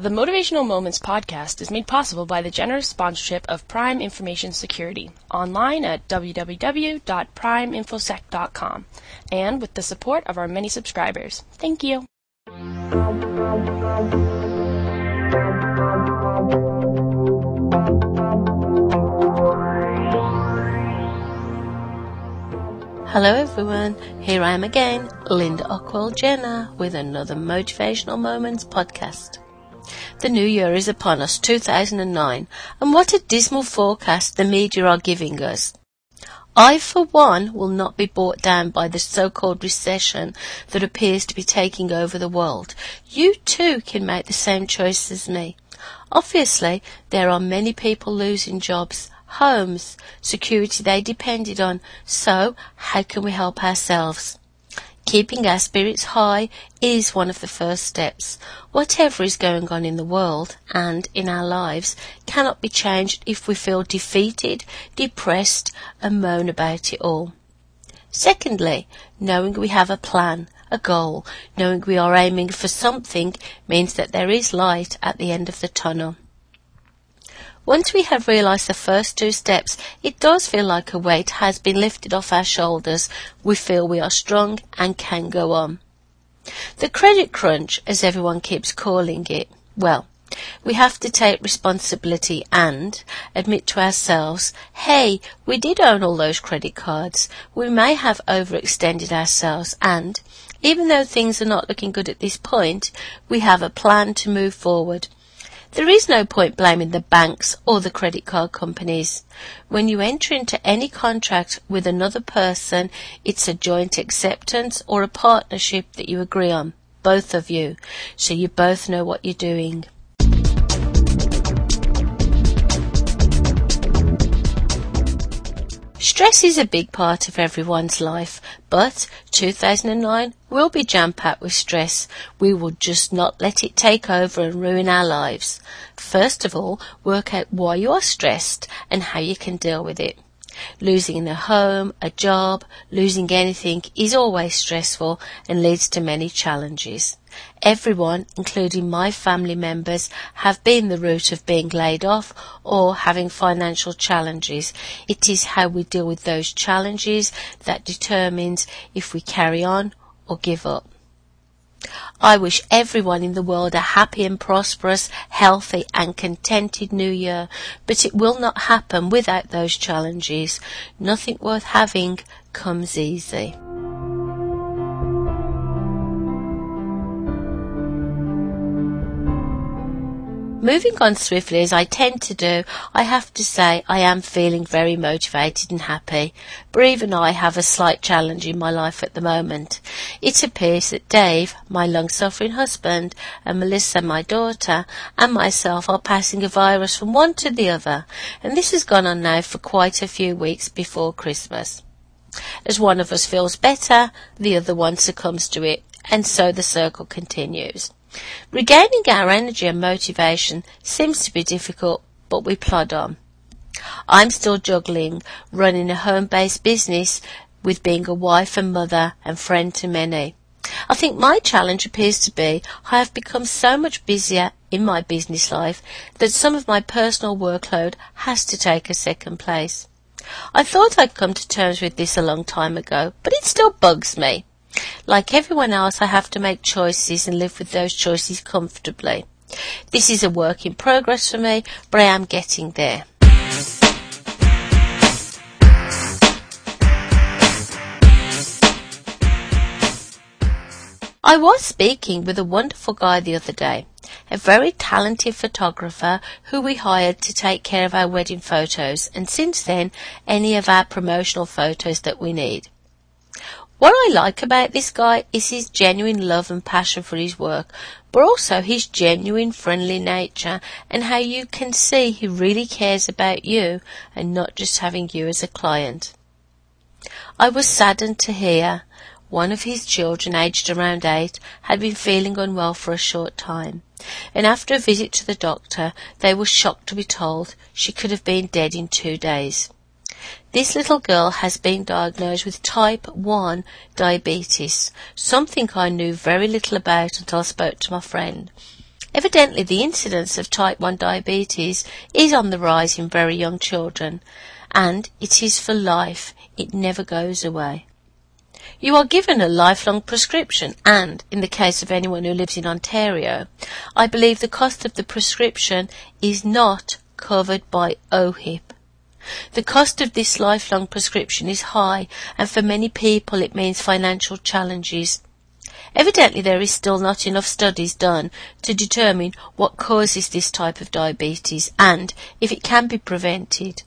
The Motivational Moments podcast is made possible by the generous sponsorship of Prime Information Security online at www.primeinfosec.com and with the support of our many subscribers. Thank you. Hello everyone, here I am again, Linda Ockwell Jenner, with another Motivational Moments podcast. The new year is upon us, 2009, and what a dismal forecast the media are giving us. I, for one, will not be brought down by the so-called recession that appears to be taking over the world. You too can make the same choice as me. Obviously, there are many people losing jobs, homes, security they depended on. So, how can we help ourselves? Keeping our spirits high is one of the first steps. Whatever is going on in the world and in our lives cannot be changed if we feel defeated, depressed, and moan about it all. Secondly, knowing we have a plan, a goal, knowing we are aiming for something means that there is light at the end of the tunnel. Once we have realized the first two steps, it does feel like a weight has been lifted off our shoulders. We feel we are strong and can go on. The credit crunch, as everyone keeps calling it, well, we have to take responsibility and admit to ourselves, hey, we did own all those credit cards. We may have overextended ourselves and, even though things are not looking good at this point, we have a plan to move forward. There is no point blaming the banks or the credit card companies. When you enter into any contract with another person, it's a joint acceptance or a partnership that you agree on, both of you, so you both know what you're doing. Stress is a big part of everyone's life, but 2009 will be jam-packed with stress. We will just not let it take over and ruin our lives. First of all, work out why you are stressed and how you can deal with it. Losing a home, a job, losing anything is always stressful and leads to many challenges. Everyone, including my family members, have been the root of being laid off or having financial challenges. It is how we deal with those challenges that determines if we carry on or give up. I wish everyone in the world a happy and prosperous, healthy and contented new year, but it will not happen without those challenges. Nothing worth having comes easy. Moving on swiftly as I tend to do, I have to say I am feeling very motivated and happy. Breve and I have a slight challenge in my life at the moment. It appears that Dave, my long-suffering husband, and Melissa, my daughter, and myself are passing a virus from one to the other, and this has gone on now for quite a few weeks before Christmas. As one of us feels better, the other one succumbs to it, and so the circle continues. Regaining our energy and motivation seems to be difficult, but we plod on. I'm still juggling running a home-based business with being a wife and mother and friend to many. I think my challenge appears to be I have become so much busier in my business life that some of my personal workload has to take a second place. I thought I'd come to terms with this a long time ago, but it still bugs me. Like everyone else, I have to make choices and live with those choices comfortably. This is a work in progress for me, but I am getting there. I was speaking with a wonderful guy the other day, a very talented photographer who we hired to take care of our wedding photos and since then any of our promotional photos that we need. What I like about this guy is his genuine love and passion for his work, but also his genuine friendly nature and how you can see he really cares about you and not just having you as a client. I was saddened to hear one of his children, aged around eight, had been feeling unwell for a short time, and after a visit to the doctor, they were shocked to be told she could have been dead in two days. This little girl has been diagnosed with type 1 diabetes, something I knew very little about until I spoke to my friend. Evidently, the incidence of type 1 diabetes is on the rise in very young children, and it is for life. It never goes away. You are given a lifelong prescription, and in the case of anyone who lives in Ontario, I believe the cost of the prescription is not covered by OHIP. The cost of this lifelong prescription is high, and for many people it means financial challenges. Evidently, there is still not enough studies done to determine what causes this type of diabetes and if it can be prevented.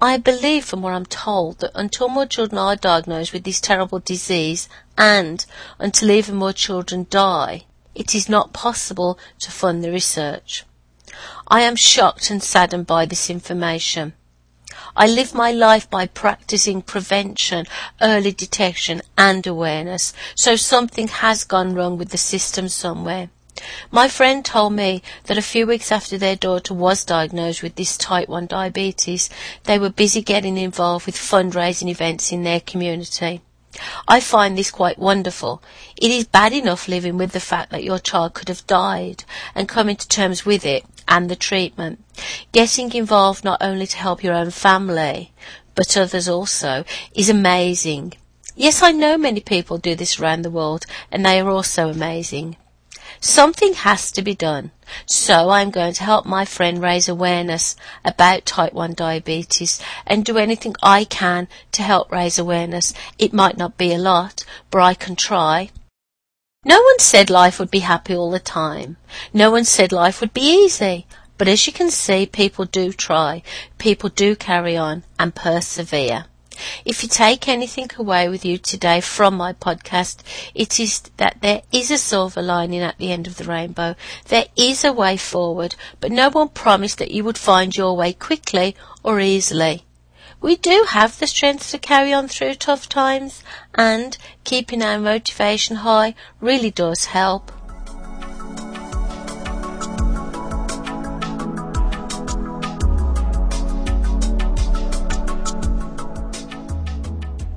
I believe from what I'm told that until more children are diagnosed with this terrible disease and until even more children die, it is not possible to fund the research. I am shocked and saddened by this information. I live my life by practicing prevention, early detection and awareness. So something has gone wrong with the system somewhere. My friend told me that a few weeks after their daughter was diagnosed with this type 1 diabetes, they were busy getting involved with fundraising events in their community. I find this quite wonderful. It is bad enough living with the fact that your child could have died and coming to terms with it and the treatment. Getting involved not only to help your own family, but others also, is amazing. Yes, I know many people do this around the world, and they are also amazing. Something has to be done. So I'm going to help my friend raise awareness about type 1 diabetes and do anything I can to help raise awareness. It might not be a lot, but I can try. No one said life would be happy all the time. No one said life would be easy. But as you can see, people do try. People do carry on and persevere. If you take anything away with you today from my podcast, it is that there is a silver lining at the end of the rainbow. There is a way forward, but no one promised that you would find your way quickly or easily. We do have the strength to carry on through tough times, and keeping our motivation high really does help.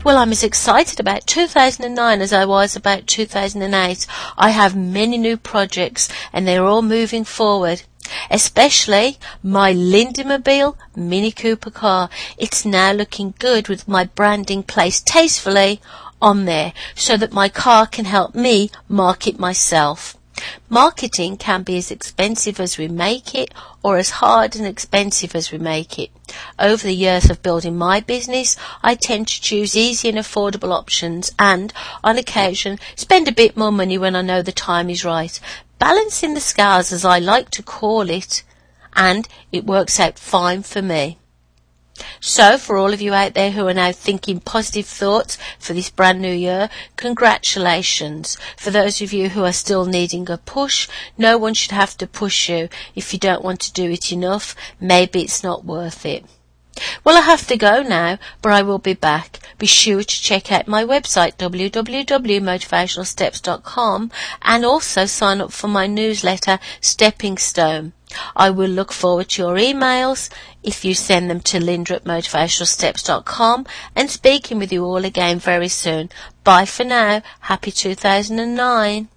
Well, I'm as excited about 2009 as I was about 2008. I have many new projects and they're all moving forward especially my Lindymobile Mini Cooper car. It's now looking good with my branding placed tastefully on there so that my car can help me market myself. Marketing can be as expensive as we make it or as hard and expensive as we make it. Over the years of building my business, I tend to choose easy and affordable options and, on occasion, spend a bit more money when I know the time is right balancing the scales as I like to call it, and it works out fine for me. So, for all of you out there who are now thinking positive thoughts for this brand new year, congratulations. For those of you who are still needing a push, no one should have to push you. If you don't want to do it enough, maybe it's not worth it. Well, I have to go now, but I will be back. Be sure to check out my website, www.motivationalsteps.com, and also sign up for my newsletter, Stepping Stone. I will look forward to your emails if you send them to linda at motivationalsteps.com and speaking with you all again very soon. Bye for now. Happy 2009.